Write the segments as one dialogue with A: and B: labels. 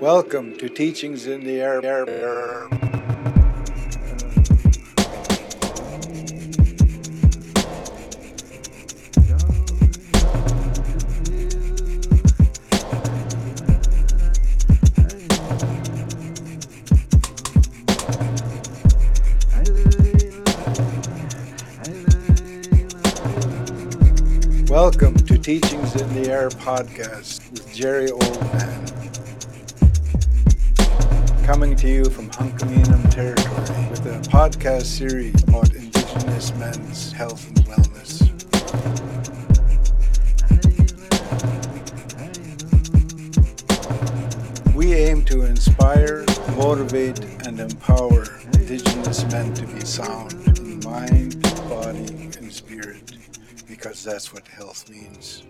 A: Welcome to Teachings in the Air. air, air. Welcome to Teachings in the Air podcast with Jerry Oldman. Coming to you from Hunkaminam territory with a podcast series about Indigenous men's health and wellness. We aim to inspire, motivate, and empower Indigenous men to be sound in mind, body, and spirit because that's what health means.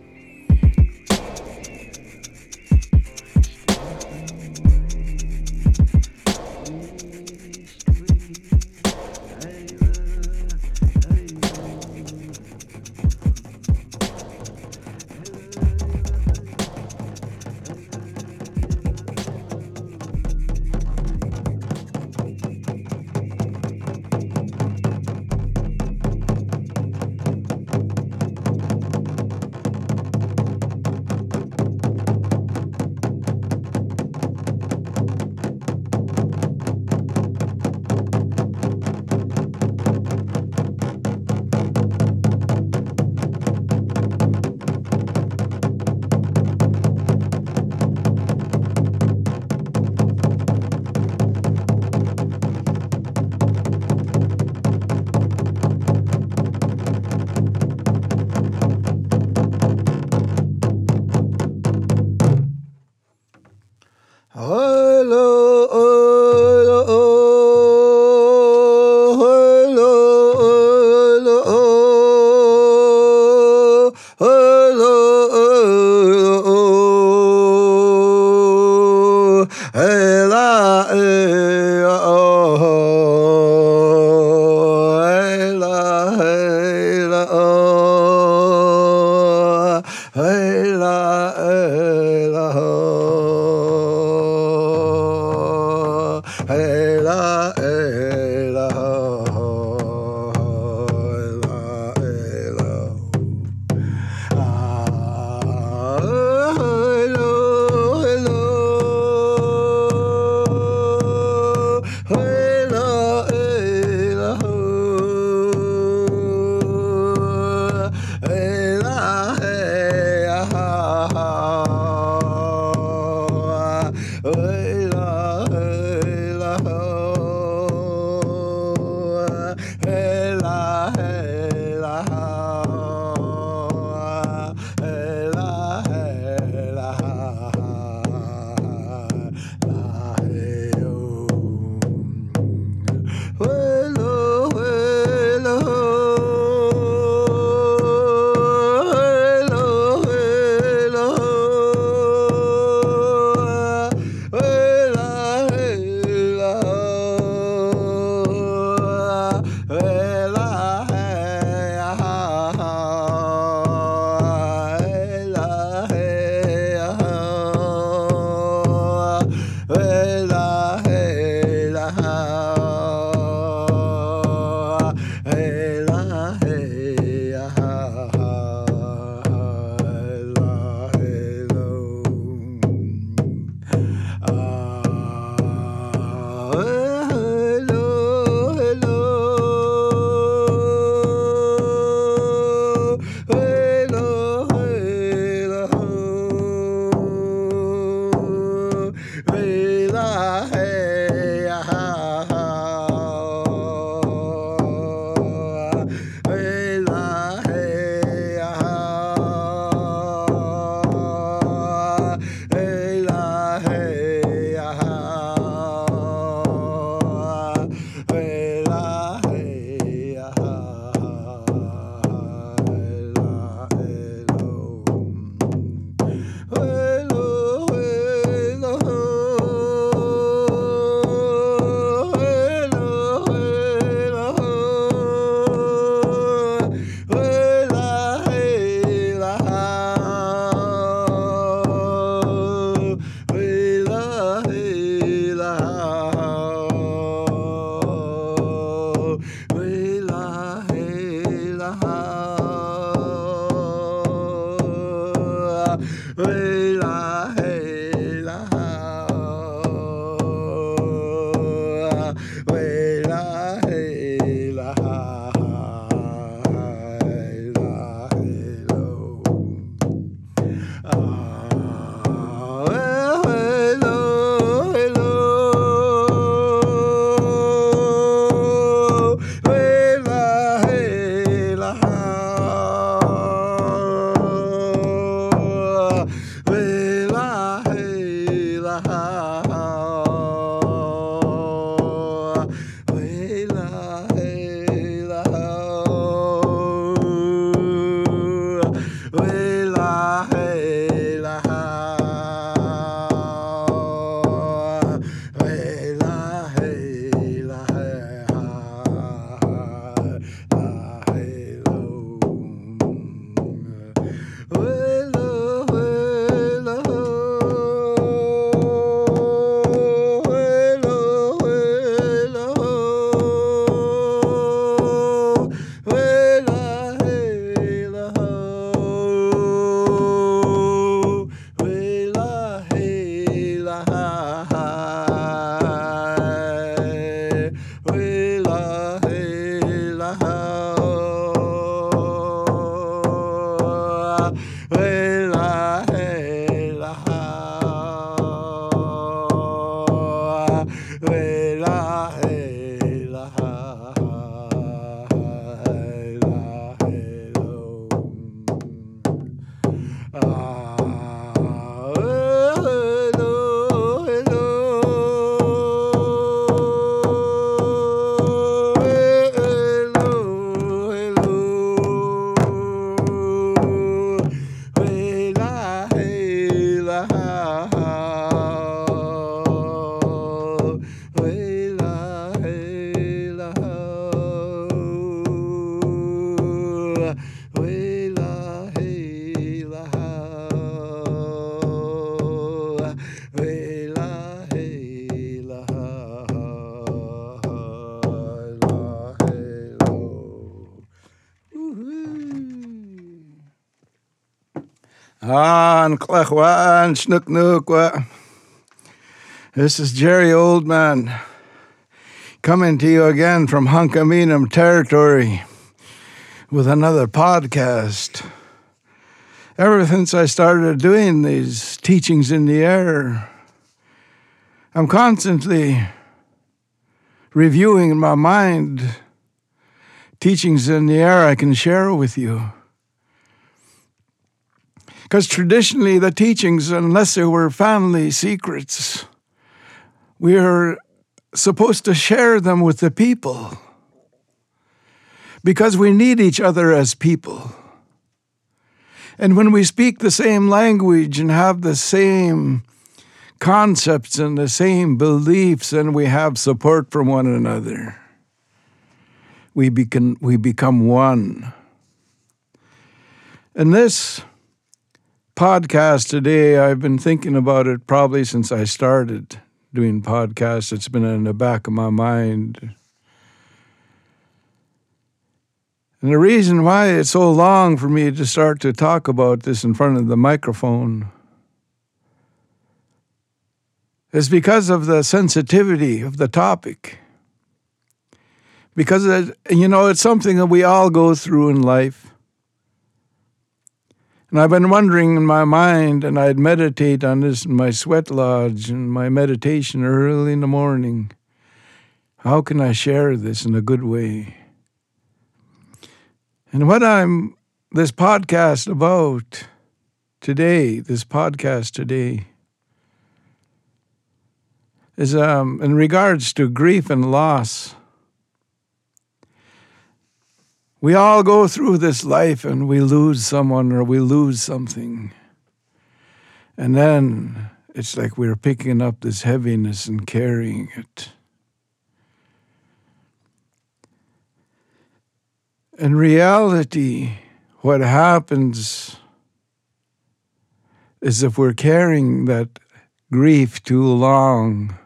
A: Snook Nookwa. This is Jerry Oldman coming to you again from Hunkaminam territory with another podcast. Ever since I started doing these teachings in the air, I'm constantly reviewing in my mind teachings in the air I can share with you. Because traditionally, the teachings, unless they were family secrets, we are supposed to share them with the people. Because we need each other as people. And when we speak the same language and have the same concepts and the same beliefs, and we have support from one another, we become, we become one. And this podcast today, I've been thinking about it probably since I started doing podcasts. It's been in the back of my mind. And the reason why it's so long for me to start to talk about this in front of the microphone is because of the sensitivity of the topic. Because, it, you know, it's something that we all go through in life. And I've been wondering in my mind, and I'd meditate on this in my sweat lodge and my meditation early in the morning. How can I share this in a good way? And what I'm this podcast about today, this podcast today, is um, in regards to grief and loss. We all go through this life and we lose someone or we lose something. And then it's like we're picking up this heaviness and carrying it. In reality, what happens is if we're carrying that grief too long,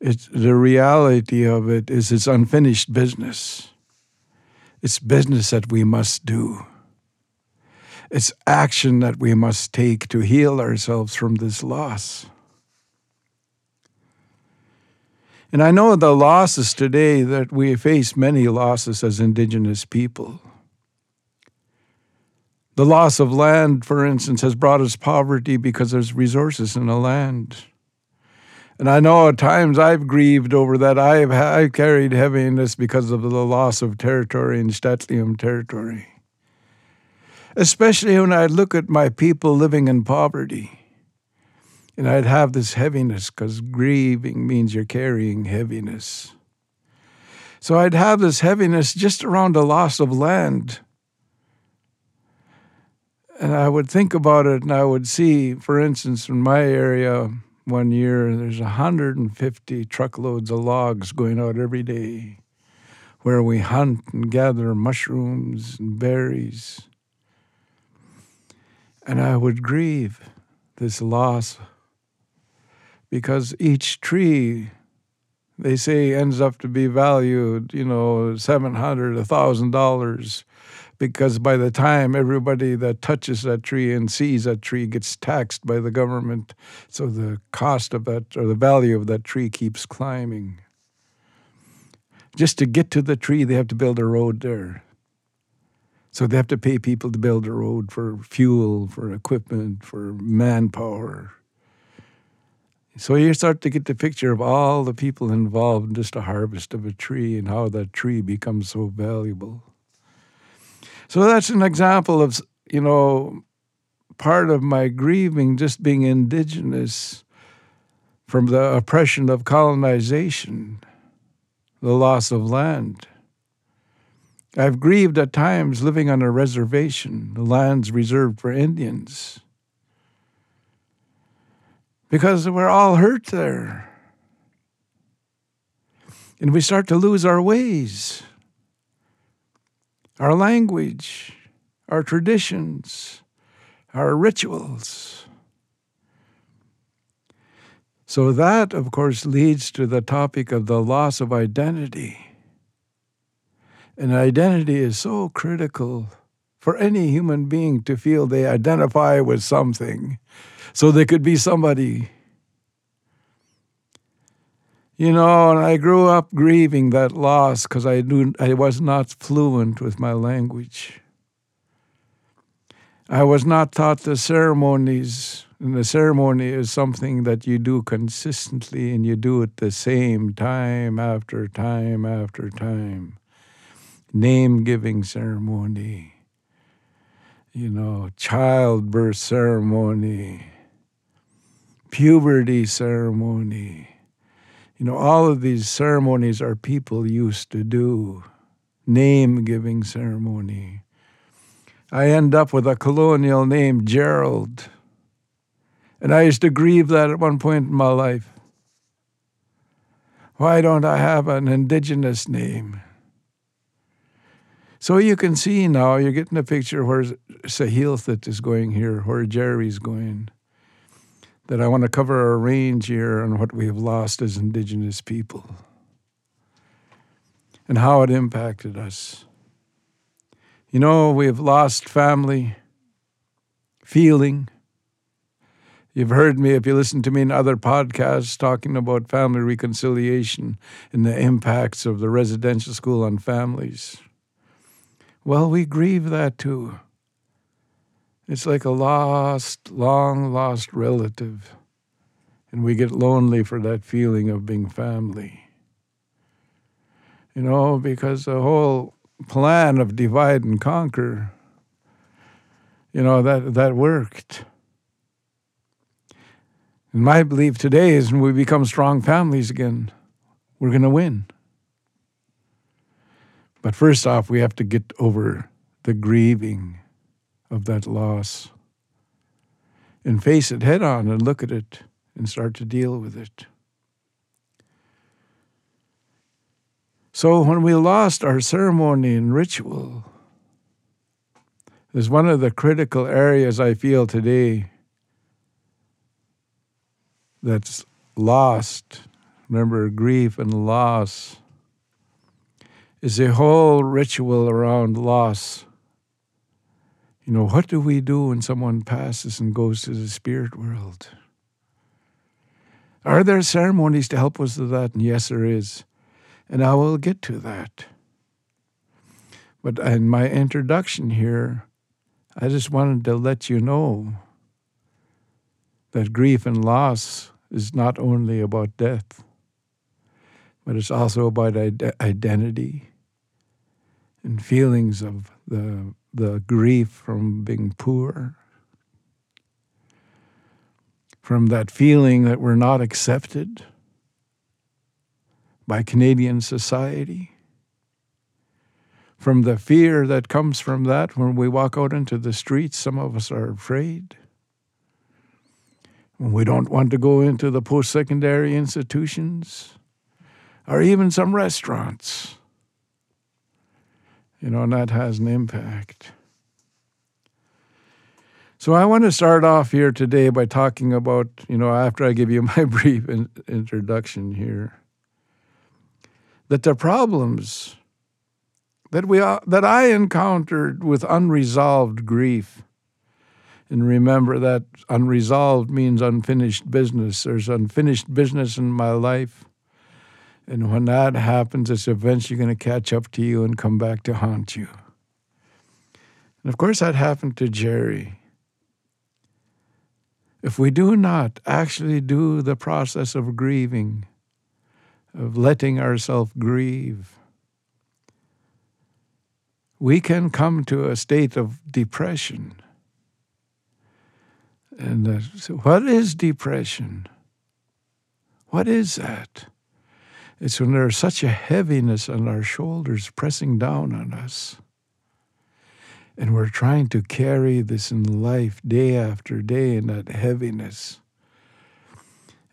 A: it's, the reality of it is it's unfinished business. It's business that we must do. It's action that we must take to heal ourselves from this loss. And I know the losses today that we face many losses as Indigenous people. The loss of land, for instance, has brought us poverty because there's resources in the land. And I know at times I've grieved over that. I've, I've carried heaviness because of the loss of territory in St'át'imc territory. Especially when I look at my people living in poverty. And I'd have this heaviness because grieving means you're carrying heaviness. So I'd have this heaviness just around the loss of land. And I would think about it and I would see, for instance, in my area, one year, there's 150 truckloads of logs going out every day where we hunt and gather mushrooms and berries. And I would grieve this loss because each tree, they say, ends up to be valued, you know, $700, $1,000 because by the time everybody that touches that tree and sees that tree gets taxed by the government, so the cost of that or the value of that tree keeps climbing. Just to get to the tree, they have to build a road there. So they have to pay people to build a road for fuel, for equipment, for manpower. So you start to get the picture of all the people involved in just a harvest of a tree and how that tree becomes so valuable. So that's an example of, you know, part of my grieving just being indigenous from the oppression of colonization, the loss of land. I've grieved at times living on a reservation, the lands reserved for Indians. Because we're all hurt there. And we start to lose our ways our language, our traditions, our rituals. So, that, of course, leads to the topic of the loss of identity. And identity is so critical for any human being to feel they identify with something so they could be somebody you know, and I grew up grieving that loss because I knew I was not fluent with my language. I was not taught the ceremonies, and the ceremony is something that you do consistently and you do it the same time after time after time. Name giving ceremony, you know, childbirth ceremony, puberty ceremony you know, all of these ceremonies are people used to do. Name giving ceremony. I end up with a colonial name, Gerald. And I used to grieve that at one point in my life. Why don't I have an indigenous name? So you can see now, you're getting a picture where Sahilthit is going here, where Jerry's going that I want to cover a range here on what we have lost as Indigenous people and how it impacted us. You know, we have lost family, feeling. You've heard me, if you listen to me in other podcasts, talking about family reconciliation and the impacts of the residential school on families. Well, we grieve that too. It's like a lost, long lost relative. And we get lonely for that feeling of being family. You know, because the whole plan of divide and conquer, you know, that, that worked. And my belief today is when we become strong families again, we're going to win. But first off, we have to get over the grieving of that loss and face it head on and look at it and start to deal with it. So when we lost our ceremony and ritual, is one of the critical areas I feel today that's lost. Remember, grief and loss is a whole ritual around loss You know, what do we do when someone passes and goes to the spirit world? Are there ceremonies to help us with that? And yes, there is. And I will get to that. But in my introduction here, I just wanted to let you know that grief and loss is not only about death, but it's also about identity and feelings of the, the grief from being poor, from that feeling that we're not accepted by Canadian society, from the fear that comes from that when we walk out into the streets, some of us are afraid. When we don't want to go into the post secondary institutions or even some restaurants. You know, and that has an impact. So I want to start off here today by talking about, you know, after I give you my brief in- introduction here, that the problems that we that I encountered with unresolved grief, and remember that unresolved means unfinished business. There's unfinished business in my life and when that happens, it's eventually going to catch up to you and come back to haunt you. And of course, that happened to Jerry. If we do not actually do the process of grieving, of letting ourselves grieve, we can come to a state of depression. And uh, so what is depression? What is that? It's when there's such a heaviness on our shoulders pressing down on us. And we're trying to carry this in life day after day in that heaviness.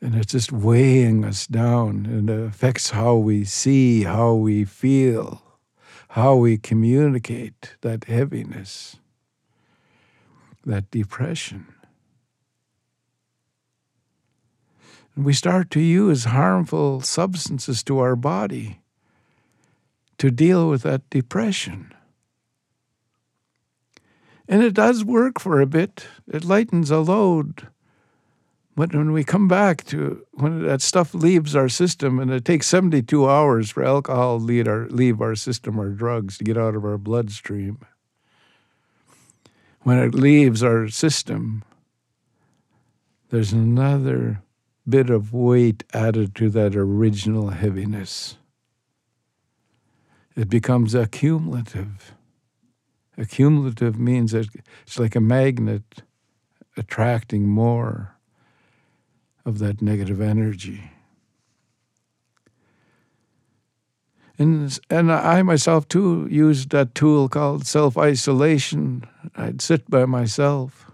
A: And it's just weighing us down and it affects how we see, how we feel, how we communicate that heaviness, that depression. We start to use harmful substances to our body to deal with that depression. And it does work for a bit, it lightens a load. But when we come back to when that stuff leaves our system, and it takes 72 hours for alcohol to leave our, leave our system or drugs to get out of our bloodstream. When it leaves our system, there's another bit of weight added to that original heaviness. It becomes accumulative. Accumulative means that it's like a magnet attracting more of that negative energy. And, and I myself too used that tool called self isolation. I'd sit by myself.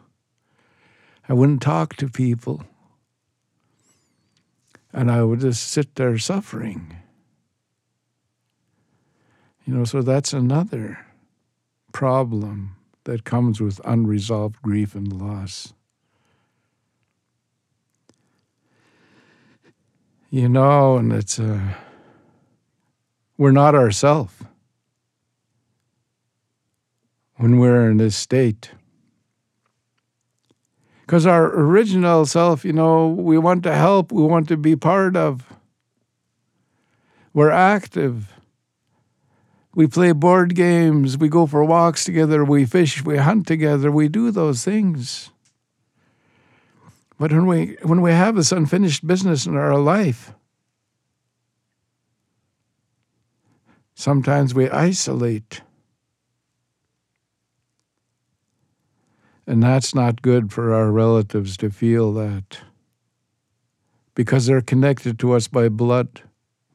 A: I wouldn't talk to people and I would just sit there suffering. You know, so that's another problem that comes with unresolved grief and loss. You know, and it's uh, we're not ourself when we're in this state. Because our original self, you know, we want to help, we want to be part of. We're active. We play board games, we go for walks together, we fish, we hunt together, we do those things. But when we when we have this unfinished business in our life, sometimes we isolate. And that's not good for our relatives to feel that because they're connected to us by blood,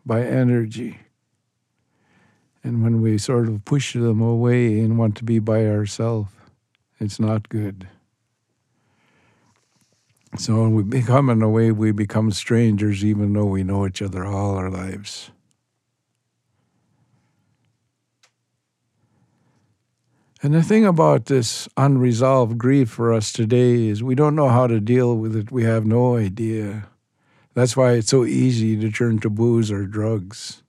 A: by energy. And when we sort of push them away and want to be by ourselves, it's not good. So we become, in a way, we become strangers even though we know each other all our lives. And the thing about this unresolved grief for us today is we don't know how to deal with it. We have no idea. That's why it's so easy to turn to booze or drugs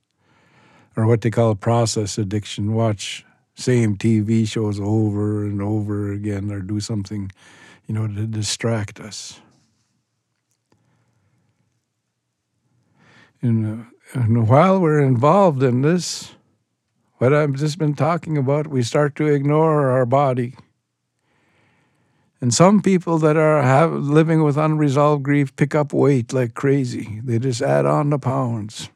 A: or what they call process addiction. Watch same TV shows over and over again or do something, you know, to distract us. And, uh, and while we're involved in this, what I've just been talking about, we start to ignore our body. And some people that are have, living with unresolved grief pick up weight like crazy. They just add on the pounds.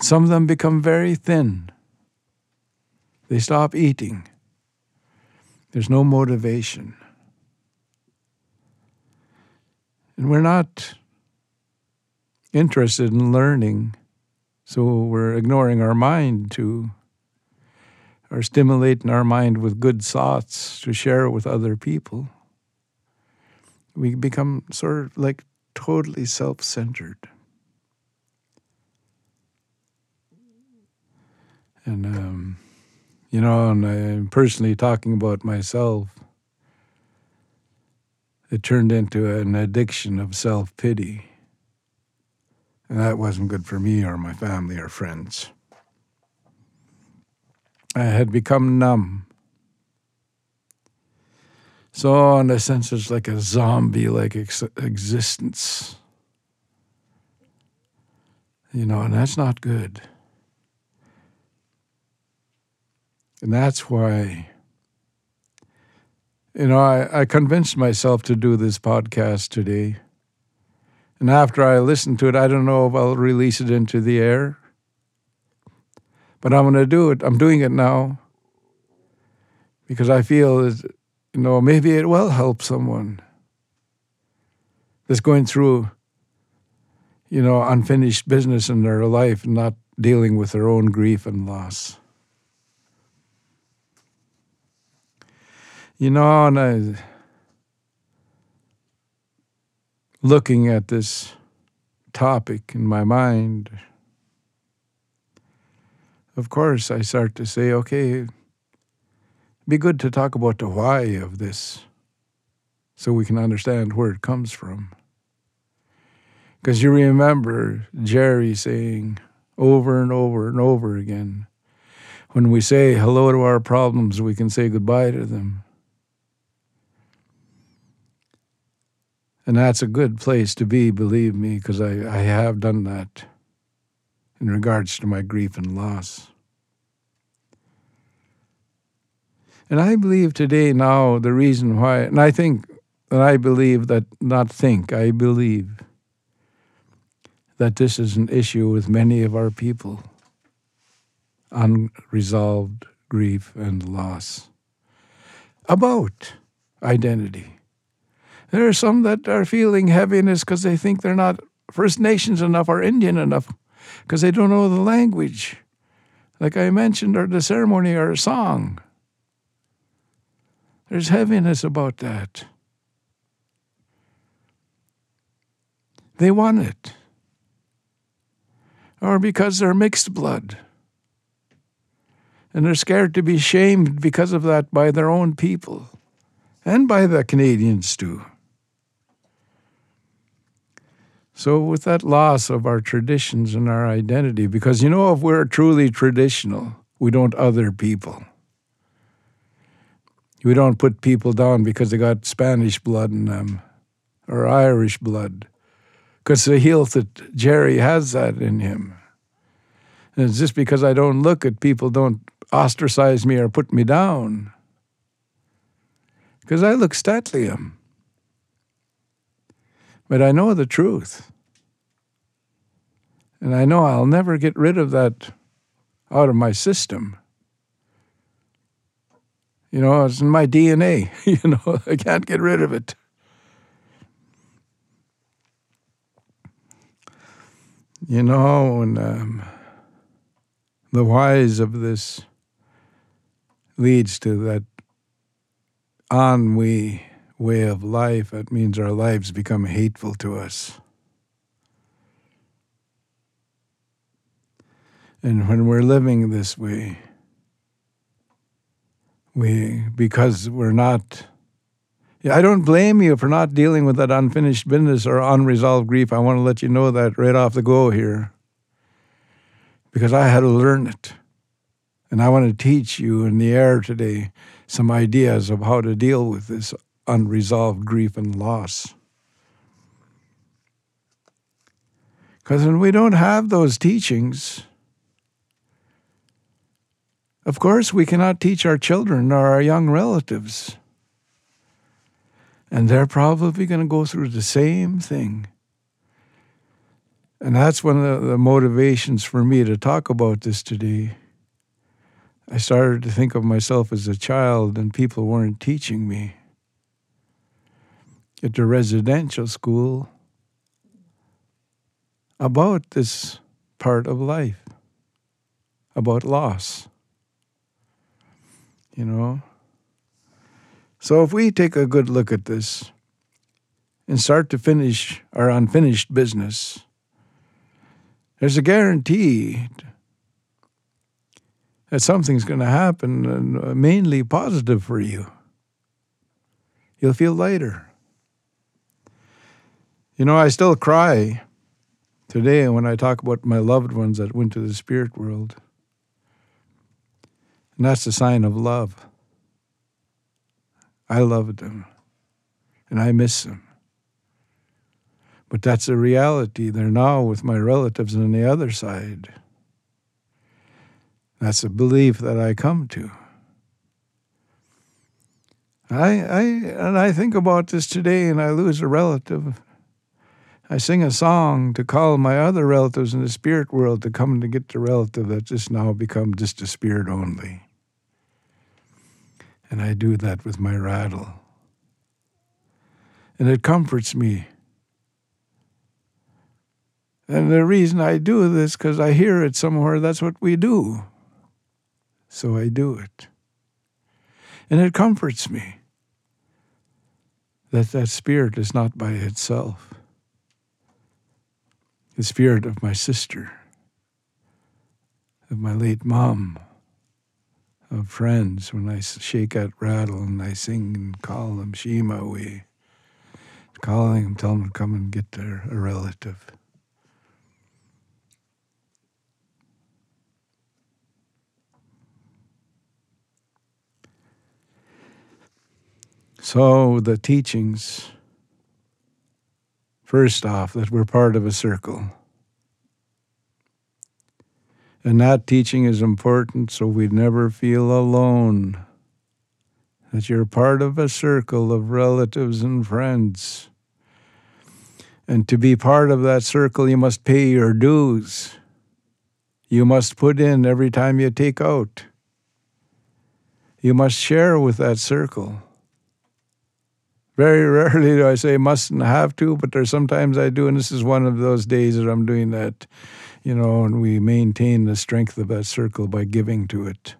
A: Some of them become very thin. They stop eating. There's no motivation. And we're not interested in learning, so we're ignoring our mind to, or stimulating our mind with good thoughts to share with other people. We become sort of like totally self centered. And, um, you know, and I'm personally talking about myself, it turned into an addiction of self pity. And that wasn't good for me or my family or friends. I had become numb. So, in a sense, it's like a zombie like ex- existence. You know, and that's not good. And that's why, you know, I, I convinced myself to do this podcast today. And after I listen to it, I don't know if I'll release it into the air. But I'm going to do it. I'm doing it now because I feel that, you know, maybe it will help someone that's going through, you know, unfinished business in their life and not dealing with their own grief and loss. You know, and I looking at this topic in my mind, of course, I start to say, okay, be good to talk about the why of this so we can understand where it comes from. Because you remember Jerry saying over and over and over again, when we say hello to our problems, we can say goodbye to them. And that's a good place to be, believe me, because I, I have done that in regards to my grief and loss. And I believe today now the reason why, and I think, and I believe that, not think, I believe that this is an issue with many of our people unresolved grief and loss about identity. There are some that are feeling heaviness because they think they're not First Nations enough or Indian enough because they don't know the language. Like I mentioned, or the ceremony or a song. There's heaviness about that. They want it. Or because they're mixed blood. And they're scared to be shamed because of that by their own people and by the Canadians too. So, with that loss of our traditions and our identity, because you know, if we're truly traditional, we don't other people. We don't put people down because they got Spanish blood in them or Irish blood, because the health that Jerry has that in him. And it's just because I don't look at people, don't ostracize me or put me down. Because I look stately him. But I know the truth. And I know I'll never get rid of that out of my system. You know, it's in my DNA. you know, I can't get rid of it. You know, and um, the whys of this leads to that ennui way of life, it means our lives become hateful to us. And when we're living this way, we, because we're not, I don't blame you for not dealing with that unfinished business or unresolved grief. I want to let you know that right off the go here. Because I had to learn it. And I want to teach you in the air today some ideas of how to deal with this unresolved grief and loss. Because when we don't have those teachings, of course, we cannot teach our children or our young relatives. And they're probably going to go through the same thing. And that's one of the motivations for me to talk about this today. I started to think of myself as a child, and people weren't teaching me. At the residential school, about this part of life, about loss you know? So if we take a good look at this and start to finish our unfinished business, there's a guarantee that something's going to happen and uh, mainly positive for you. You'll feel lighter. You know, I still cry today when I talk about my loved ones that went to the spirit world. And that's a sign of love. I loved them, and I miss them. But that's a reality. They're now with my relatives on the other side. That's a belief that I come to. I, I and I think about this today and I lose a relative. I sing a song to call my other relatives in the spirit world to come to get the relative that just now become just a spirit only. And I do that with my rattle. And it comforts me. And the reason I do this, because I hear it somewhere, that's what we do. So I do it. And it comforts me that that spirit is not by itself. The spirit of my sister, of my late mom, of friends when I shake that rattle and I sing and call them Shema we calling them, tell them to come and get their a relative. So the teachings, first off, that we're part of a circle. And that teaching is important so we'd never feel alone. That you're part of a circle of relatives and friends. And to be part of that circle, you must pay your dues. You must put in every time you take out. You must share with that circle. Very rarely do I say mustn't have to, but there's sometimes I do, and this is one of those days that I'm doing that you know, and we maintain the strength of that circle by giving to it,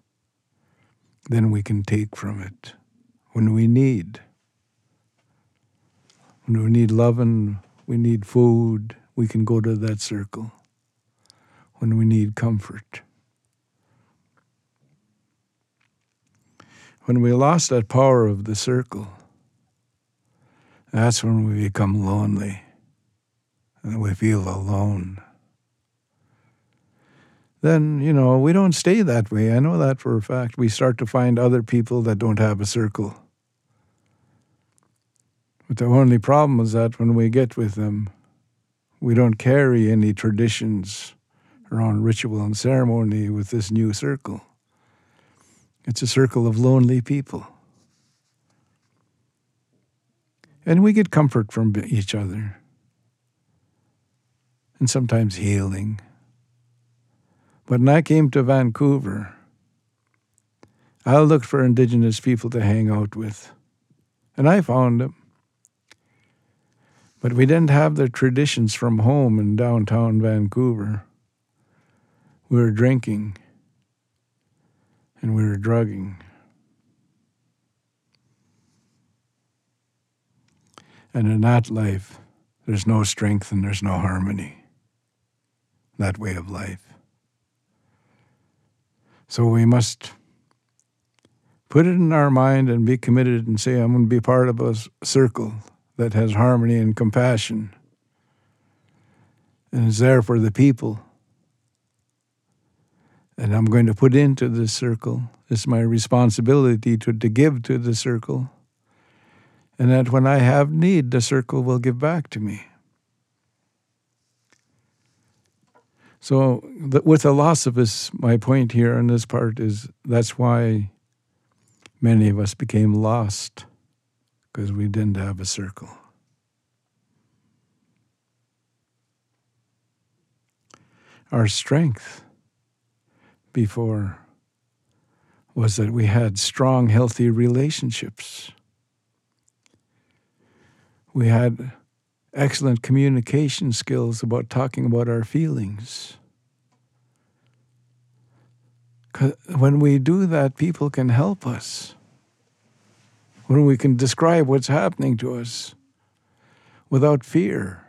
A: then we can take from it when we need. When we need loving, we need food, we can go to that circle. When we need comfort. When we lost that power of the circle, that's when we become lonely and we feel alone then, you know, we don't stay that way. I know that for a fact. We start to find other people that don't have a circle. But the only problem is that when we get with them, we don't carry any traditions around ritual and ceremony with this new circle. It's a circle of lonely people. And we get comfort from each other, and sometimes healing. But when I came to Vancouver, I looked for Indigenous people to hang out with, and I found them. But we didn't have the traditions from home in downtown Vancouver. We were drinking and we were drugging. And in that life, there's no strength and there's no harmony. That way of life. So we must put it in our mind and be committed and say, I'm going to be part of a circle that has harmony and compassion and is there for the people And I'm going to put into this circle. It's my responsibility to, to give to the circle. And that when I have need, the circle will give back to me. So, with the loss of us, my point here in this part is that's why many of us became lost, because we didn't have a circle. Our strength before was that we had strong, healthy relationships. We had excellent communication skills about talking about our feelings. When we do that, people can help us. When we can describe what's happening to us without fear.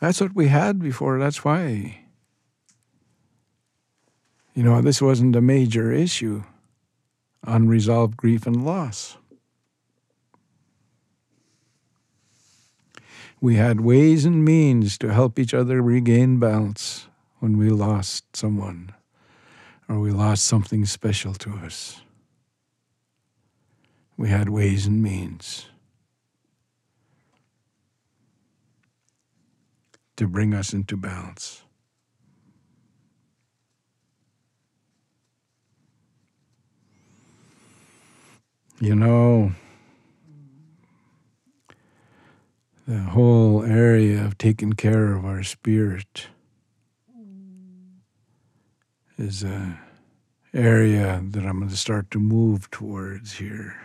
A: That's what we had before. That's why. You know, this wasn't a major issue unresolved grief and loss. We had ways and means to help each other regain balance when we lost someone or we lost something special to us. We had ways and means to bring us into balance. You know, the whole area of taking care of our spirit is a area that I'm going to start to move towards here.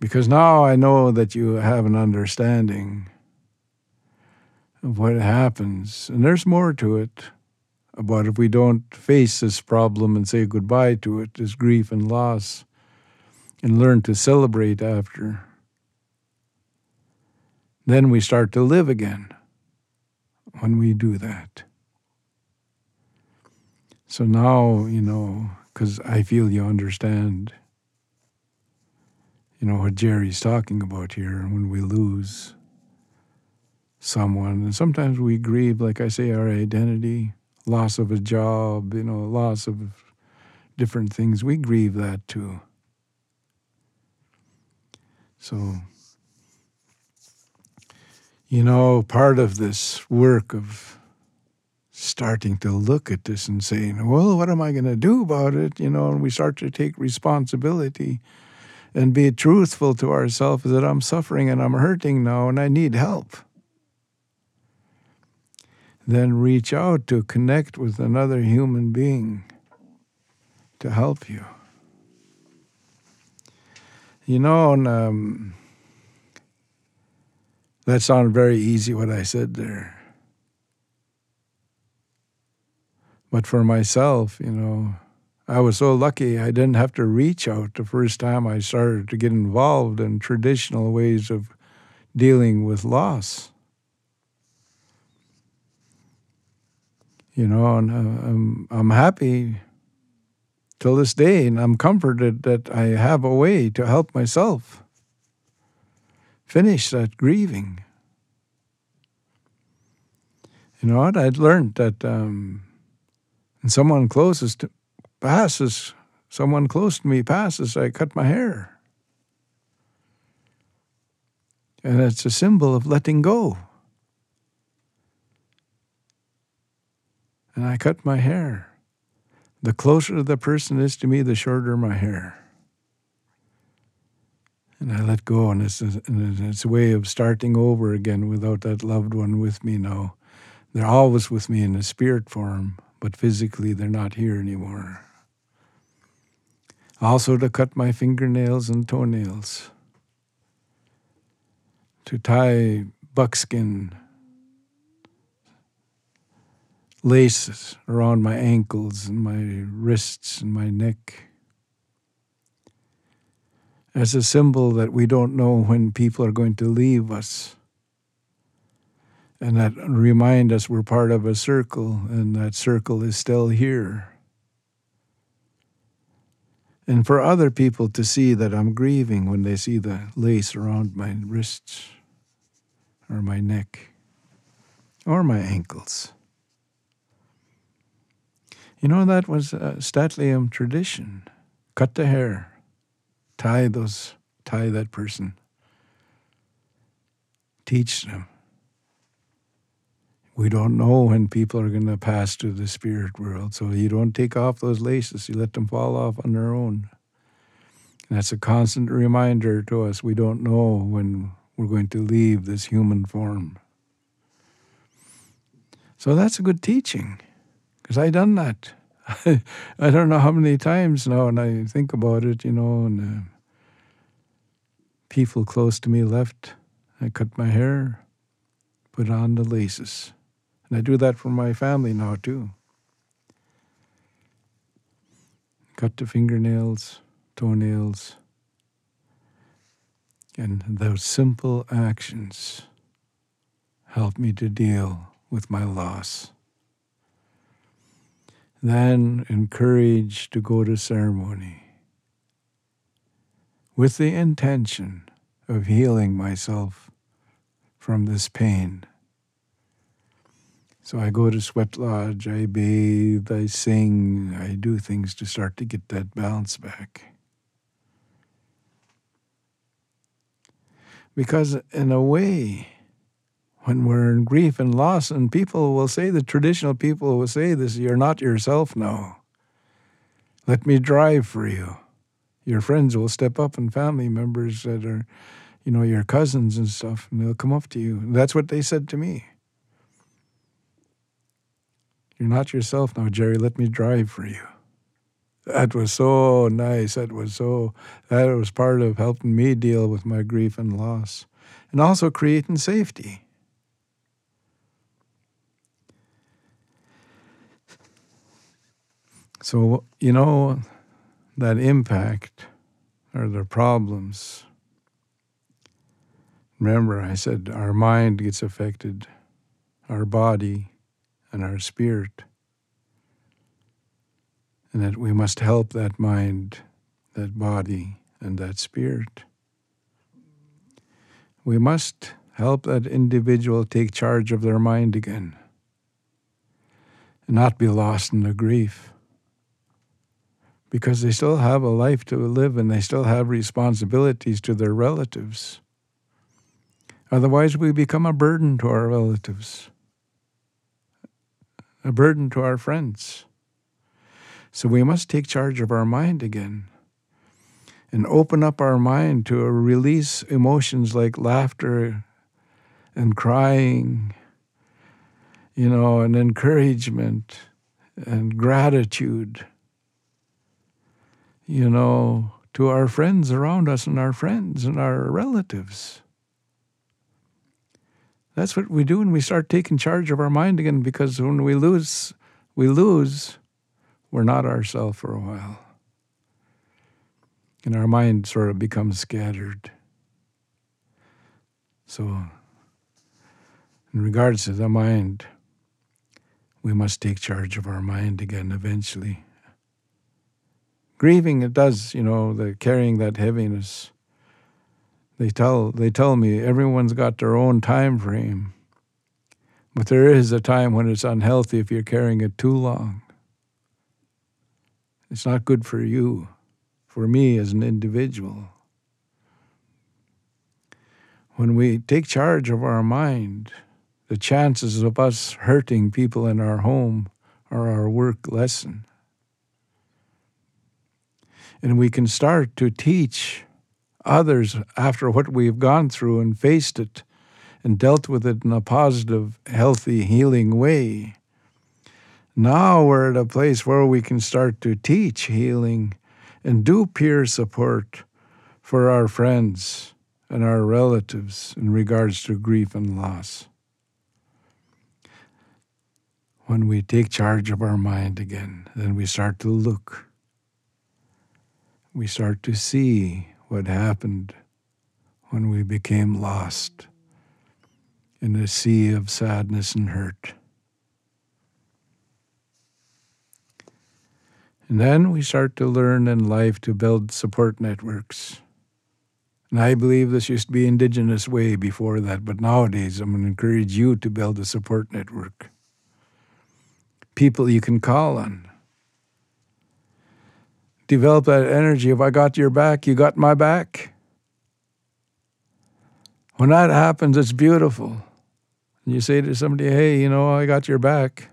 A: Because now I know that you have an understanding of what happens. And there's more to it about if we don't face this problem and say goodbye to it, this grief and loss, and learn to celebrate after then we start to live again when we do that. So now, you know, because I feel you understand, you know, what Jerry's talking about here when we lose someone. And sometimes we grieve, like I say, our identity, loss of a job, you know, loss of different things. We grieve that too. So you know, part of this work of starting to look at this and saying, well, what am I going to do about it? You know, and we start to take responsibility and be truthful to ourselves that I'm suffering and I'm hurting now and I need help. Then reach out to connect with another human being to help you. You know, and, um, that sounded very easy what I said there. But for myself, you know, I was so lucky I didn't have to reach out the first time I started to get involved in traditional ways of dealing with loss. You know, and uh, I'm, I'm happy till this day, and I'm comforted that I have a way to help myself finish that grieving. You know what? I'd learned that um, when someone closest to, passes, someone close to me passes, I cut my hair. And it's a symbol of letting go. And I cut my hair. The closer the person is to me, the shorter my hair and I let go, and it's a, and it's a way of starting over again without that loved one with me now. They're always with me in a spirit form, but physically they're not here anymore. Also, to cut my fingernails and toenails, to tie buckskin laces around my ankles and my wrists and my neck as a symbol that we don't know when people are going to leave us. And that remind us we're part of a circle and that circle is still here. And for other people to see that I'm grieving when they see the lace around my wrists or my neck or my ankles. You know, that was a St'át'imc tradition. Cut the hair, tie those, tie that person, teach them. We don't know when people are going to pass to the spirit world, so you don't take off those laces, you let them fall off on their own. And that's a constant reminder to us we don't know when we're going to leave this human form. So that's a good teaching, because I done that. I don't know how many times now, and I think about it, you know, and uh, people close to me left. I cut my hair, put on the laces. And I do that for my family now, too. Cut the fingernails, toenails, and those simple actions help me to deal with my loss. Then encouraged to go to ceremony with the intention of healing myself from this pain. So I go to sweat lodge, I bathe, I sing, I do things to start to get that balance back. Because in a way, when we're in grief and loss, and people will say, the traditional people will say this, you're not yourself now. Let me drive for you. Your friends will step up and family members that are, you know, your cousins and stuff, and they'll come up to you. And that's what they said to me. You're not yourself now, Jerry. Let me drive for you. That was so nice. That was so, that was part of helping me deal with my grief and loss. And also creating safety. So, you know, that impact or their problems. Remember, I said our mind gets affected, our body, and our spirit. And that we must help that mind, that body, and that spirit. We must help that individual take charge of their mind again and not be lost in the grief because they still have a life to live and they still have responsibilities to their relatives. Otherwise, we become a burden to our relatives, a burden to our friends. So we must take charge of our mind again and open up our mind to release emotions like laughter and crying, you know, and encouragement and gratitude you know, to our friends around us and our friends and our relatives. That's what we do when we start taking charge of our mind again, because when we lose, we lose, we're not ourselves for a while. And our mind sort of becomes scattered. So, in regards to the mind, we must take charge of our mind again eventually grieving it does you know the carrying that heaviness. They tell they tell me everyone's got their own time frame but there is a time when it's unhealthy if you're carrying it too long. It's not good for you. For me as an individual. When we take charge of our mind the chances of us hurting people in our home or our work lessen and we can start to teach others after what we've gone through and faced it and dealt with it in a positive, healthy, healing way. Now we're at a place where we can start to teach healing and do peer support for our friends and our relatives in regards to grief and loss. When we take charge of our mind again, then we start to look we start to see what happened when we became lost in a sea of sadness and hurt. And then we start to learn in life to build support networks. And I believe this used to be indigenous way before that, but nowadays I'm going to encourage you to build a support network. People you can call on
B: develop that energy. If I got your back, you got my back. When that happens, it's beautiful. And you say to somebody, hey, you know, I got your back.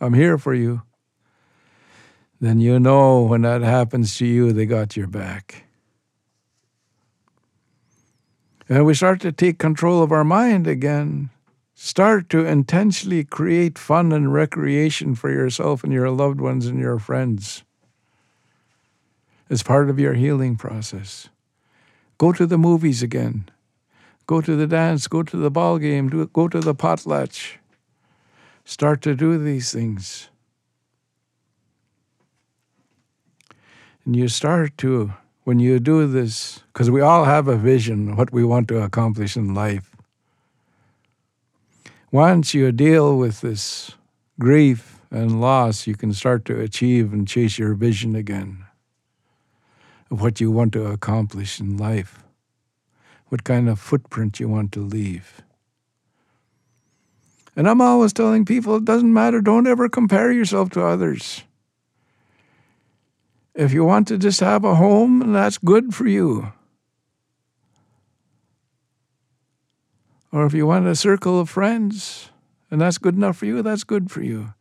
B: I'm here for you. Then you know when that happens to you, they got your back. And we start to take control of our mind again. Start to intentionally create fun and recreation for yourself and your loved ones and your friends as part of your healing process. Go to the movies again. Go to the dance, go to the ball game, go to the potlatch. Start to do these things. And you start to, when you do this, because we all have a vision, what we want to accomplish in life. Once you deal with this grief and loss, you can start to achieve and chase your vision again what you want to accomplish in life what kind of footprint you want to leave. And I'm always telling people it doesn't matter, don't ever compare yourself to others. If you want to just have a home, that's good for you. Or if you want a circle of friends, and that's good enough for you, that's good for you.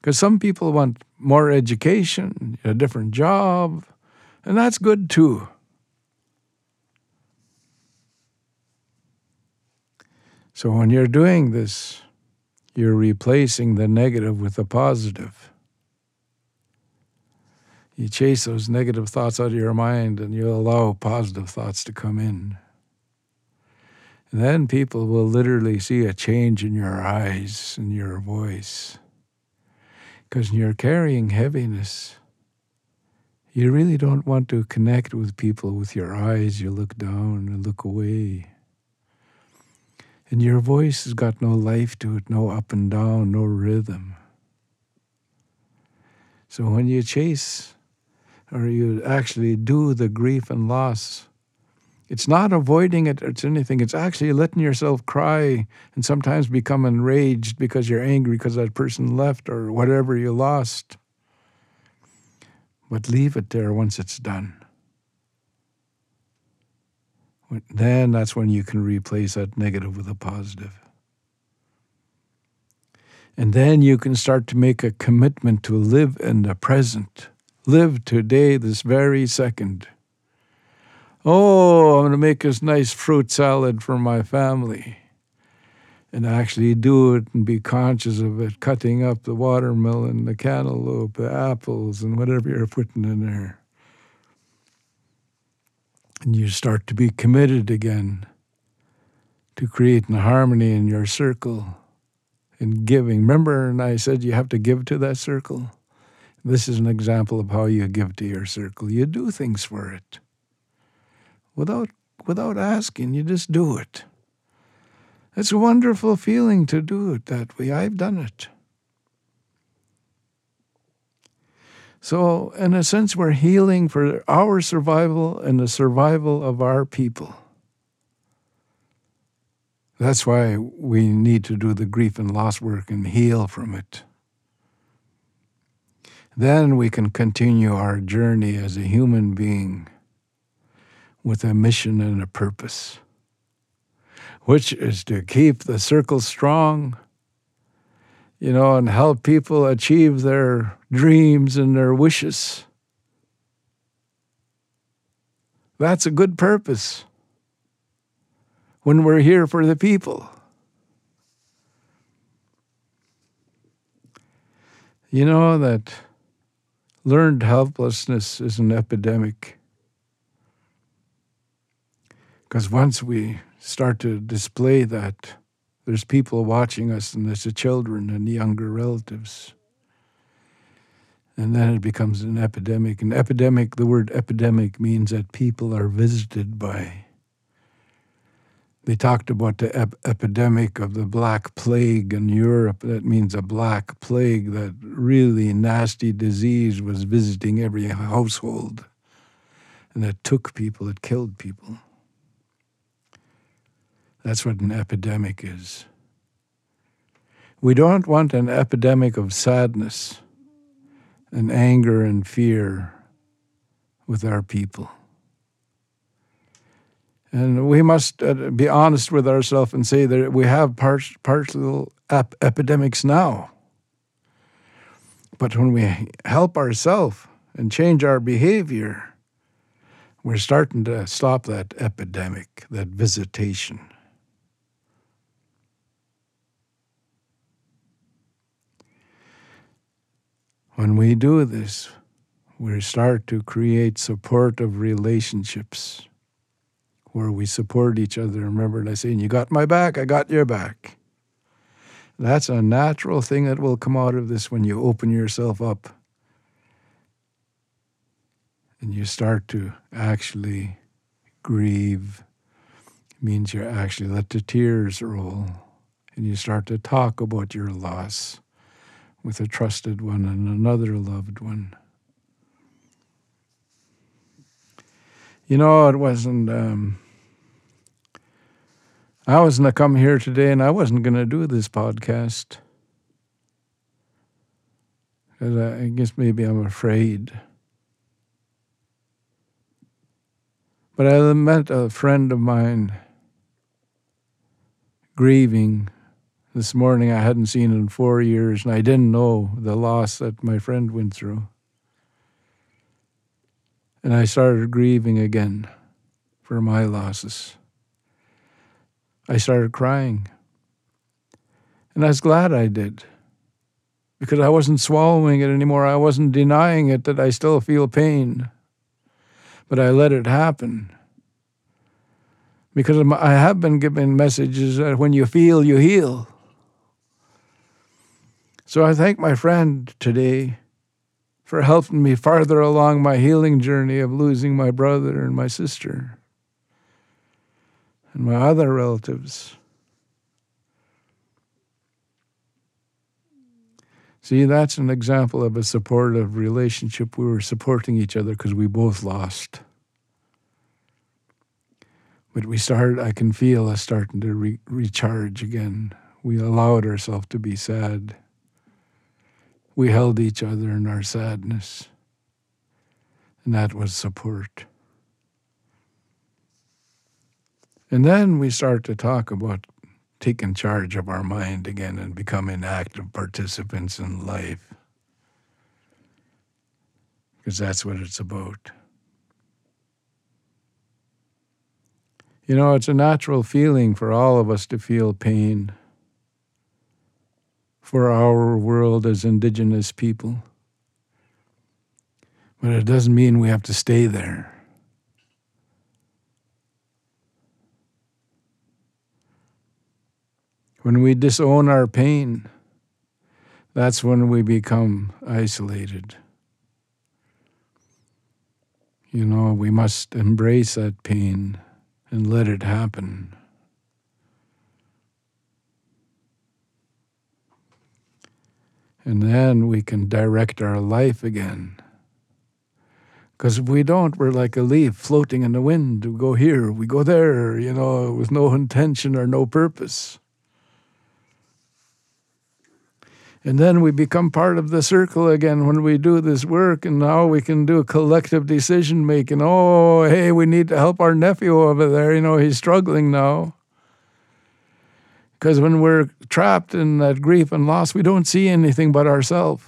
B: Because some people want more education, a different job, and that's good too. So when you're doing this, you're replacing the negative with the positive. You chase those negative thoughts out of your mind and you allow positive thoughts to come in. And then people will literally see a change in your eyes and your voice. Because you're carrying heaviness. You really don't want to connect with people with your eyes. You look down and look away. And your voice has got no life to it, no up and down, no rhythm. So when you chase or you actually do the grief and loss, it's not avoiding it, it's anything. It's actually letting yourself cry and sometimes become enraged because you're angry because that person left or whatever you lost. But leave it there once it's done. Then that's when you can replace that negative with a positive. And then you can start to make a commitment to live in the present. Live today, this very second. Oh, I'm going to make this nice fruit salad for my family. And actually do it and be conscious of it, cutting up the watermelon, the cantaloupe, the apples, and whatever you're putting in there. And you start to be committed again to creating harmony in your circle and giving. Remember, and I said you have to give to that circle? This is an example of how you give to your circle. You do things for it. Without without asking, you just do it. It's a wonderful feeling to do it that way. I've done it. So, in a sense, we're healing for our survival and the survival of our people. That's why we need to do the grief and loss work and heal from it. Then we can continue our journey as a human being with a mission and a purpose, which is to keep the circle strong you know, and help people achieve their dreams and their wishes. That's a good purpose when we're here for the people. You know that learned helplessness is an epidemic. Because once we start to display that, there's people watching us, and there's the children and the younger relatives. And then it becomes an epidemic. An epidemic, the word epidemic means that people are visited by. They talked about the ep- epidemic of the Black Plague in Europe. That means a black plague, that really nasty disease was visiting every household. And it took people, it killed people. That's what an epidemic is. We don't want an epidemic of sadness and anger and fear with our people. And we must uh, be honest with ourselves and say that we have par- partial epidemics now. But when we help ourselves and change our behavior, we're starting to stop that epidemic, that visitation. When we do this, we start to create supportive relationships where we support each other. Remember, I saying, You got my back, I got your back. That's a natural thing that will come out of this when you open yourself up and you start to actually grieve. It means you actually let the tears roll and you start to talk about your loss with a trusted one and another loved one. You know, it wasn't. Um, I wasn't going to come here today, and I wasn't going to do this podcast. Because I guess maybe I'm afraid. But I met a friend of mine grieving this morning. I hadn't seen in four years, and I didn't know the loss that my friend went through. And I started grieving again for my losses. I started crying. And I was glad I did because I wasn't swallowing it anymore. I wasn't denying it that I still feel pain, but I let it happen. Because I have been given messages that when you feel, you heal. So I thank my friend today for helping me farther along my healing journey of losing my brother and my sister and my other relatives. See, that's an example of a supportive relationship. We were supporting each other because we both lost. But we started, I can feel us starting to re- recharge again. We allowed ourselves to be sad. We held each other in our sadness. And that was support. And then we start to talk about taking charge of our mind again and becoming active participants in life. Because that's what it's about. You know, it's a natural feeling for all of us to feel pain for our world as Indigenous people. But it doesn't mean we have to stay there. When we disown our pain, that's when we become isolated. You know, we must embrace that pain and let it happen. And then we can direct our life again. Because if we don't, we're like a leaf floating in the wind. We go here, we go there, you know, with no intention or no purpose. And then we become part of the circle again when we do this work, and now we can do collective decision making. Oh, hey, we need to help our nephew over there. You know, he's struggling now. Because when we're trapped in that grief and loss, we don't see anything but ourselves.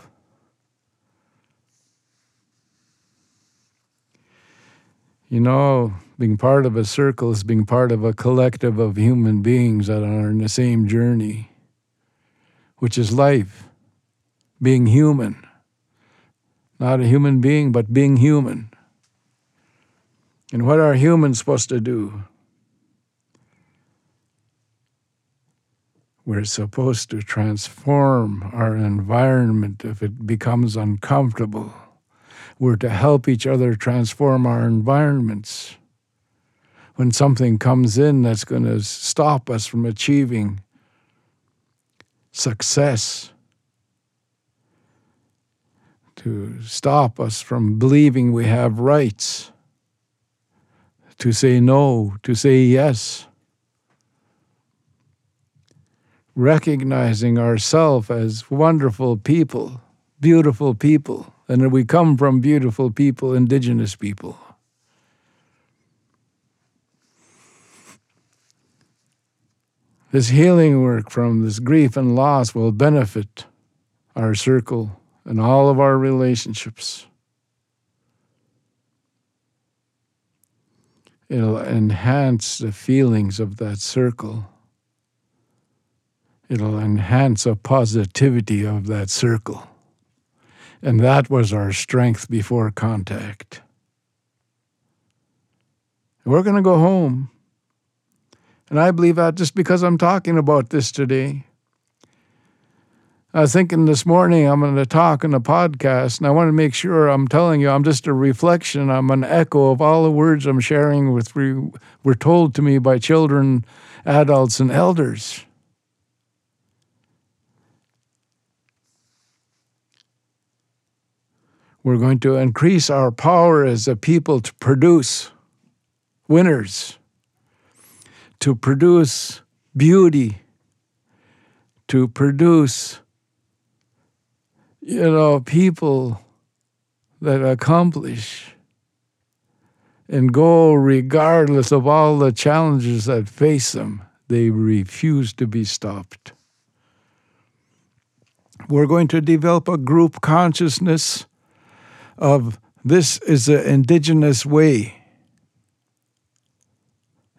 B: You know, being part of a circle is being part of a collective of human beings that are in the same journey, which is life being human. Not a human being, but being human. And what are humans supposed to do? We're supposed to transform our environment if it becomes uncomfortable. We're to help each other transform our environments. When something comes in that's going to stop us from achieving success, to stop us from believing we have rights, to say no, to say yes. Recognizing ourselves as wonderful people, beautiful people, and that we come from beautiful people, indigenous people. This healing work from this grief and loss will benefit our circle and all of our relationships. It'll enhance the feelings of that circle. It'll enhance the positivity of that circle. And that was our strength before contact. We're going to go home. And I believe that just because I'm talking about this today. I was thinking this morning I'm going to talk in a podcast, and I want to make sure I'm telling you I'm just a reflection, I'm an echo of all the words I'm sharing with were told to me by children, adults, and elders. We're going to increase our power as a people to produce winners, to produce beauty, to produce, you know, people that accomplish and go regardless of all the challenges that face them. They refuse to be stopped. We're going to develop a group consciousness of this is the indigenous way.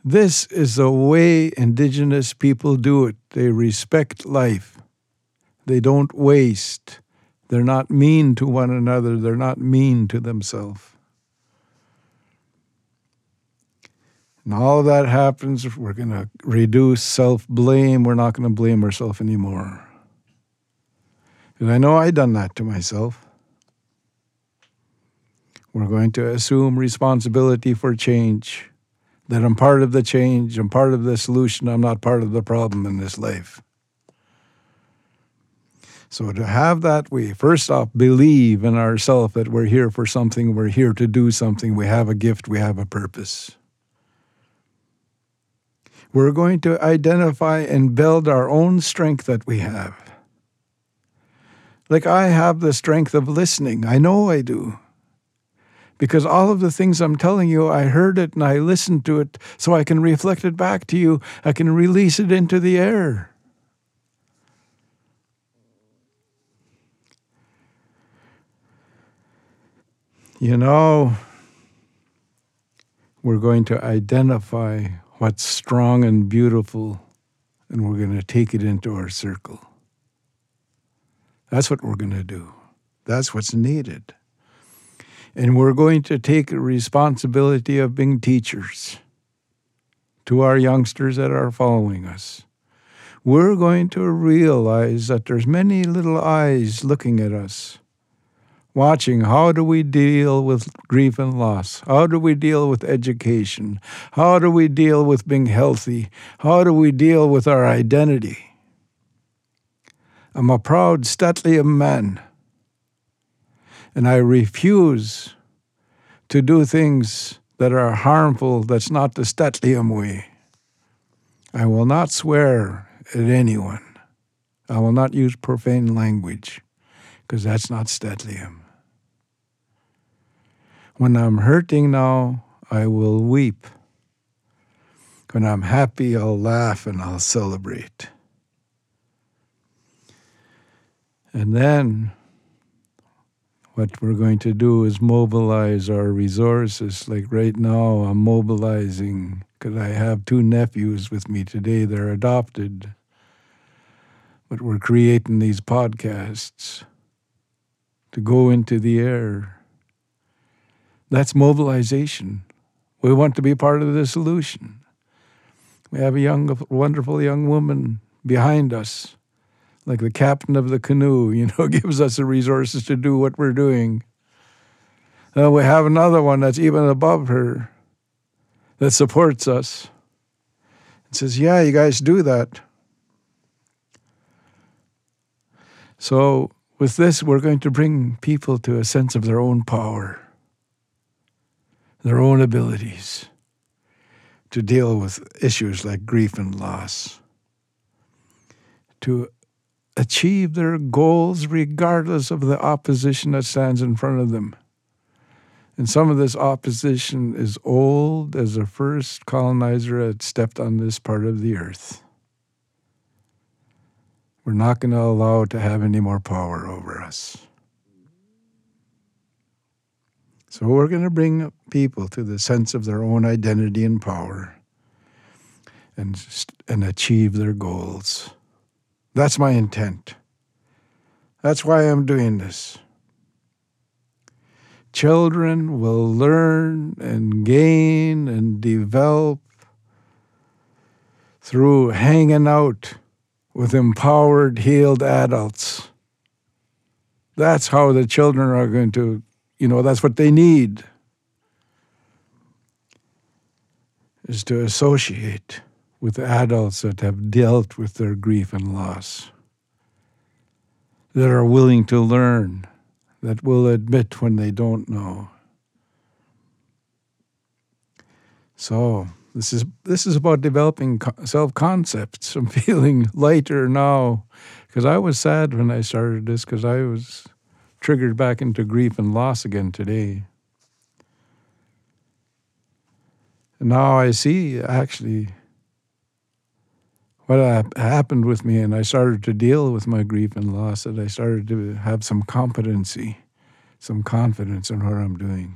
B: This is the way indigenous people do it. They respect life. They don't waste. They're not mean to one another. They're not mean to themselves. And all of that happens, we're going to reduce self blame. We're not going to blame ourselves anymore. And I know I've done that to myself. We're going to assume responsibility for change. That I'm part of the change, I'm part of the solution, I'm not part of the problem in this life. So to have that, we first off believe in ourselves that we're here for something, we're here to do something, we have a gift, we have a purpose. We're going to identify and build our own strength that we have. Like I have the strength of listening, I know I do because all of the things I'm telling you, I heard it and I listened to it so I can reflect it back to you. I can release it into the air. You know, we're going to identify what's strong and beautiful, and we're going to take it into our circle. That's what we're going to do. That's what's needed. And we're going to take responsibility of being teachers to our youngsters that are following us. We're going to realize that there's many little eyes looking at us, watching how do we deal with grief and loss? How do we deal with education? How do we deal with being healthy? How do we deal with our identity? I'm a proud St'át'imc man and I refuse to do things that are harmful, that's not the St'át'imc way. I will not swear at anyone. I will not use profane language, because that's not St'át'imc. When I'm hurting now, I will weep. When I'm happy, I'll laugh and I'll celebrate. And then what we're going to do is mobilize our resources. Like right now, I'm mobilizing because I have two nephews with me today. They're adopted, but we're creating these podcasts to go into the air. That's mobilization. We want to be part of the solution. We have a young, wonderful young woman behind us like the captain of the canoe, you know, gives us the resources to do what we're doing. And we have another one that's even above her that supports us and says, Yeah, you guys do that. So, with this, we're going to bring people to a sense of their own power, their own abilities to deal with issues like grief and loss, to achieve their goals regardless of the opposition that stands in front of them. And some of this opposition is old as the first colonizer had stepped on this part of the earth. We're not going to allow it to have any more power over us. So we're going to bring people to the sense of their own identity and power and, and achieve their goals. That's my intent. That's why I'm doing this. Children will learn and gain and develop through hanging out with empowered, healed adults. That's how the children are going to, you know, that's what they need, is to associate with adults that have dealt with their grief and loss, that are willing to learn, that will admit when they don't know. So, this is this is about developing self concepts. I'm feeling lighter now because I was sad when I started this because I was triggered back into grief and loss again today. And now I see actually what uh, happened with me, and I started to deal with my grief and loss, that I started to have some competency, some confidence in what I'm doing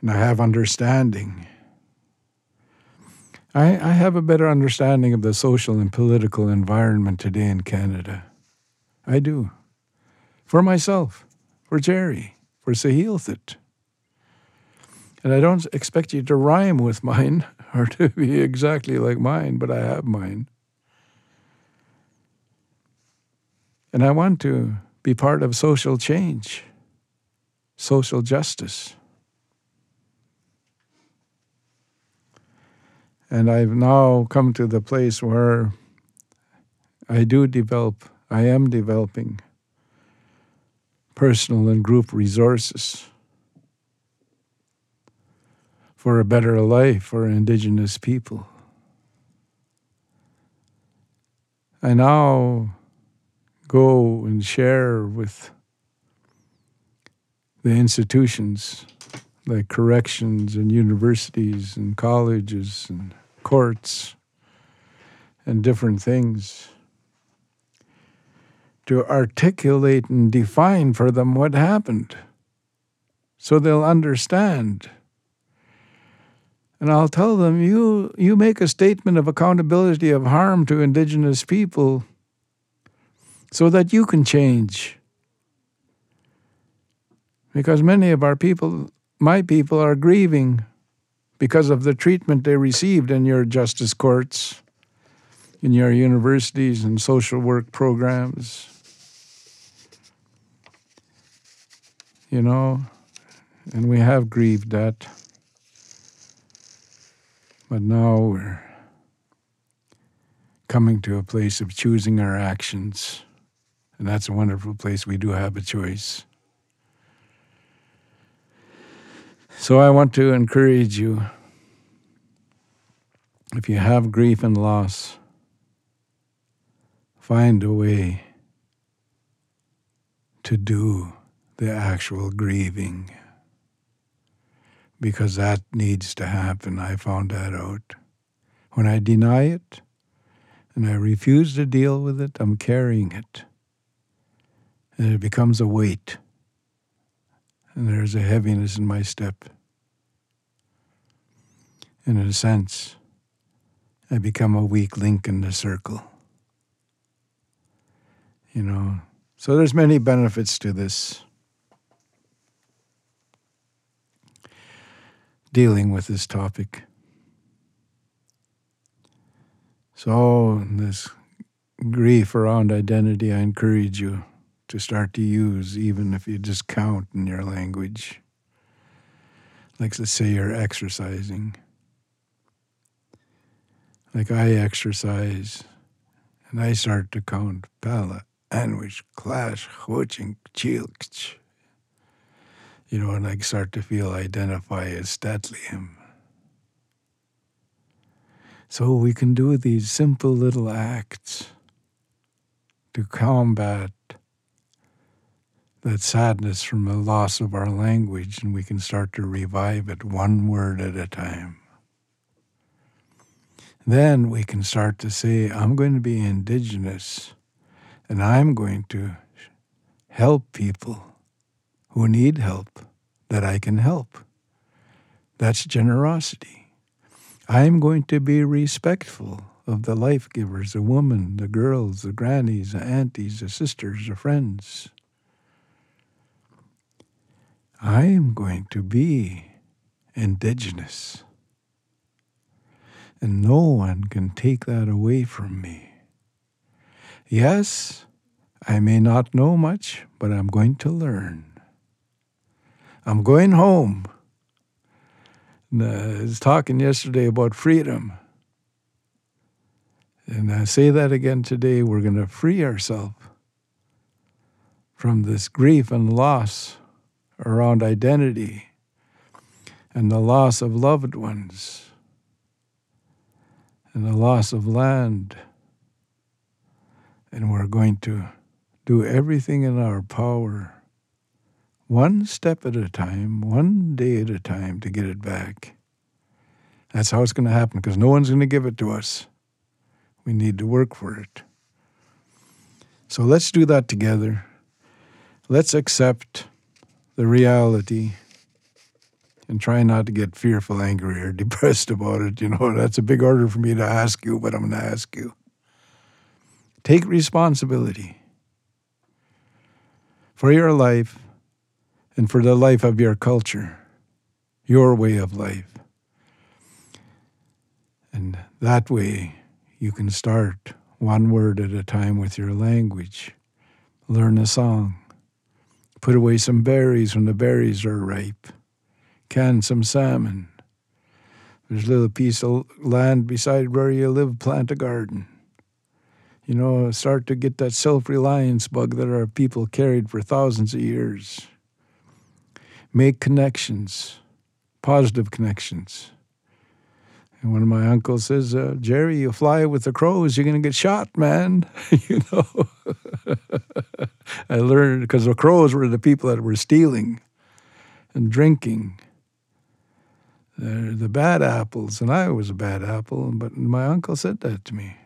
B: and I have understanding. I, I have a better understanding of the social and political environment today in Canada. I do. For myself, for Jerry, for Sahilthit. And I don't expect you to rhyme with mine or to be exactly like mine, but I have mine. And I want to be part of social change, social justice. And I've now come to the place where I do develop, I am developing personal and group resources for a better life for Indigenous people. I now go and share with the institutions like corrections and universities and colleges and courts and different things to articulate and define for them what happened so they'll understand. And I'll tell them, you, you make a statement of accountability of harm to Indigenous people so that you can change. Because many of our people my people are grieving because of the treatment they received in your justice courts, in your universities and social work programs. You know, and we have grieved that. But now we're coming to a place of choosing our actions. And that's a wonderful place. We do have a choice. So I want to encourage you if you have grief and loss, find a way to do the actual grieving because that needs to happen. I found that out. When I deny it and I refuse to deal with it, I'm carrying it. And it becomes a weight and there's a heaviness in my step. And in a sense, I become a weak link in the circle. You know, so there's many benefits to this. Dealing with this topic. So, this grief around identity, I encourage you to start to use, even if you just count in your language. Like, let's say you're exercising. Like, I exercise and I start to count pala, anwish, clash, hoching, chilch. You know, and I start to feel identify as St'át'imc. So we can do these simple little acts to combat that sadness from the loss of our language, and we can start to revive it one word at a time. Then we can start to say, I'm going to be indigenous and I'm going to help people who need help that I can help. That's generosity. I'm going to be respectful of the life givers, the women, the girls, the grannies, the aunties, the sisters, the friends. I am going to be indigenous. And no one can take that away from me. Yes, I may not know much, but I'm going to learn. I'm going home. Uh, I was talking yesterday about freedom. And I say that again today. We're going to free ourselves from this grief and loss around identity and the loss of loved ones and the loss of land. And we're going to do everything in our power, one step at a time, one day at a time, to get it back. That's how it's going to happen because no one's going to give it to us. We need to work for it. So let's do that together. Let's accept the reality and try not to get fearful, angry, or depressed about it. You know, that's a big order for me to ask you, but I'm going to ask you. Take responsibility for your life and for the life of your culture, your way of life. And that way, you can start one word at a time with your language. Learn a song. Put away some berries when the berries are ripe can some salmon. There's a little piece of land beside where you live, plant a garden. You know, start to get that self reliance bug that our people carried for thousands of years. Make connections, positive connections. And one of my uncles says, uh, Jerry, you fly with the crows, you're going to get shot, man. you know, I learned because the crows were the people that were stealing and drinking they're the bad apples, and I was a bad apple, but my uncle said that to me.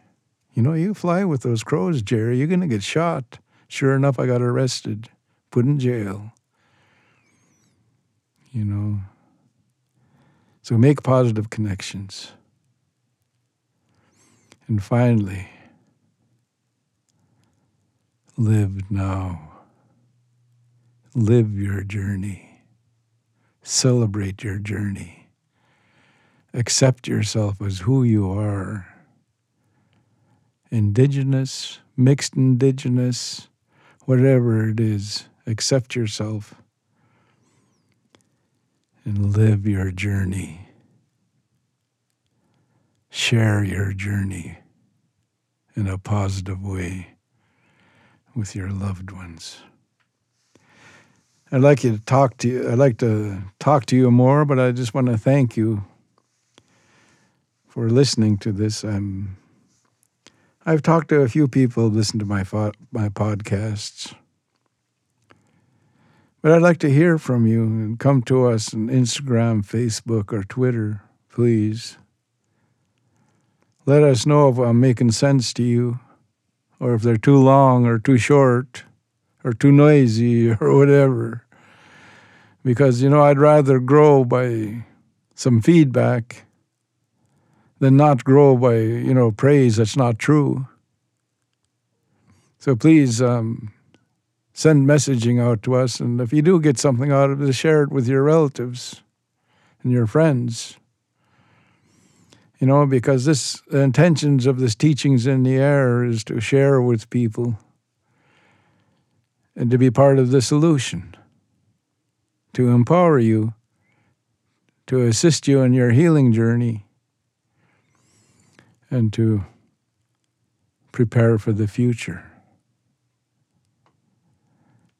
B: You know, you fly with those crows, Jerry, you're going to get shot. Sure enough, I got arrested, put in jail. You know. So make positive connections. And finally, live now. Live your journey. Celebrate your journey accept yourself as who you are indigenous, mixed indigenous, whatever it is, accept yourself and live your journey. Share your journey in a positive way with your loved ones. I'd like you to talk to you. I'd like to talk to you more, but I just want to thank you for listening to this. I'm I've talked to a few people listen to my fo- my podcasts. But I'd like to hear from you and come to us on Instagram, Facebook, or Twitter, please. Let us know if I'm making sense to you, or if they're too long, or too short, or too noisy, or whatever. Because, you know, I'd rather grow by some feedback than not grow by, you know, praise that's not true. So please um, send messaging out to us. And if you do get something out of it, share it with your relatives and your friends. You know, because this the intentions of this teachings in the air is to share with people and to be part of the solution, to empower you, to assist you in your healing journey and to prepare for the future.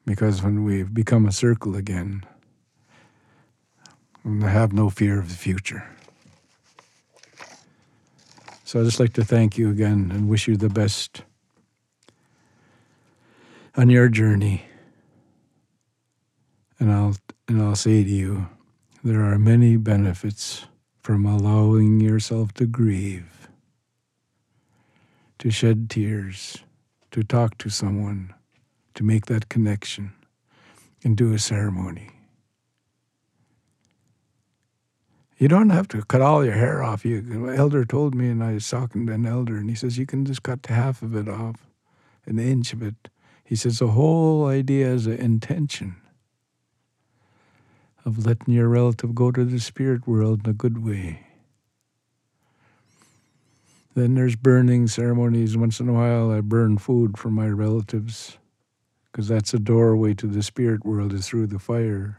B: Because when we've become a circle again, we have no fear of the future. So I'd just like to thank you again and wish you the best on your journey. And I'll and I'll say to you, there are many benefits from allowing yourself to grieve, to shed tears, to talk to someone, to make that connection, and do a ceremony. You don't have to cut all your hair off. You, an elder told me, and I was talking to an elder, and he says you can just cut half of it off, an inch of it. He says the whole idea is an intention of letting your relative go to the spirit world in a good way. Then there's burning ceremonies. Once in a while, I burn food for my relatives because that's a doorway to the spirit world is through the fire.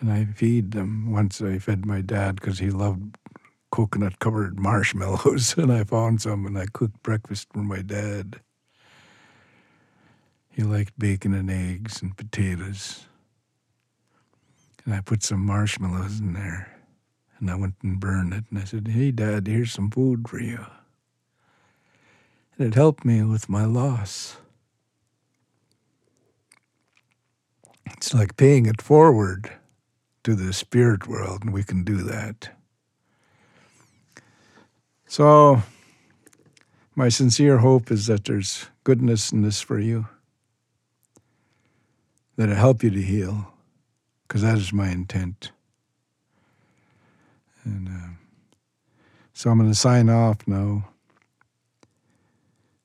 B: And I feed them. Once I fed my dad because he loved coconut covered marshmallows, and I found some and I cooked breakfast for my dad. He liked bacon and eggs and potatoes. And I put some marshmallows in there. And I went and burned it. And I said, Hey, Dad, here's some food for you. And it helped me with my loss. It's like paying it forward to the spirit world, and we can do that. So, my sincere hope is that there's goodness in this for you, that it'll help you to heal, because that is my intent. And uh, so I'm going to sign off now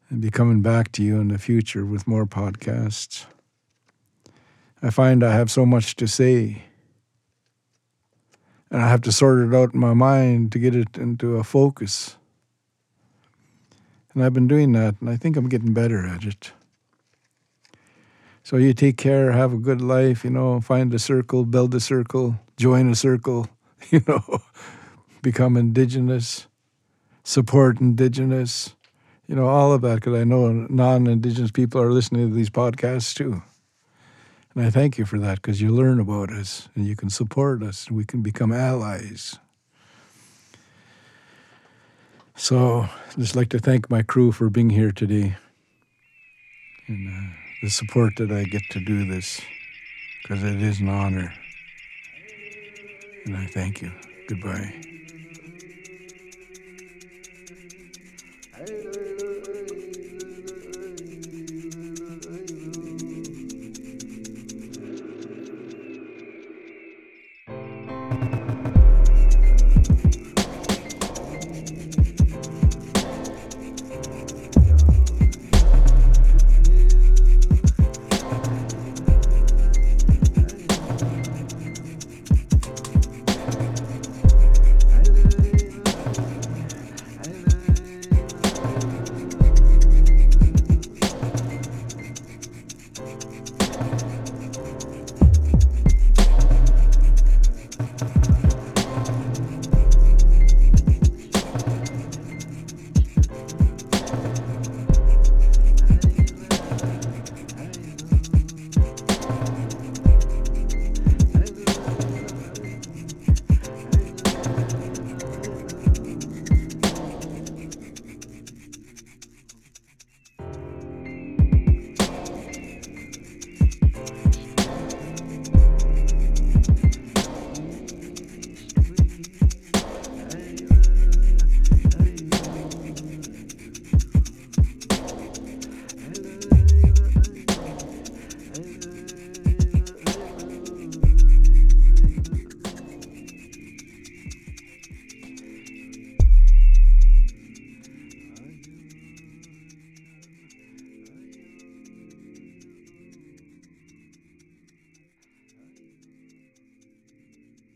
B: and be coming back to you in the future with more podcasts. I find I have so much to say. And I have to sort it out in my mind to get it into a focus. And I've been doing that, and I think I'm getting better at it. So you take care, have a good life, you know, find a circle, build a circle, join a circle, you know, become indigenous, support indigenous, you know, all of that, because I know non indigenous people are listening to these podcasts too. And I thank you for that because you learn about us and you can support us and we can become allies. So I'd just like to thank my crew for being here today and uh, the support that I get to do this because it is an honor. And I thank you. Goodbye.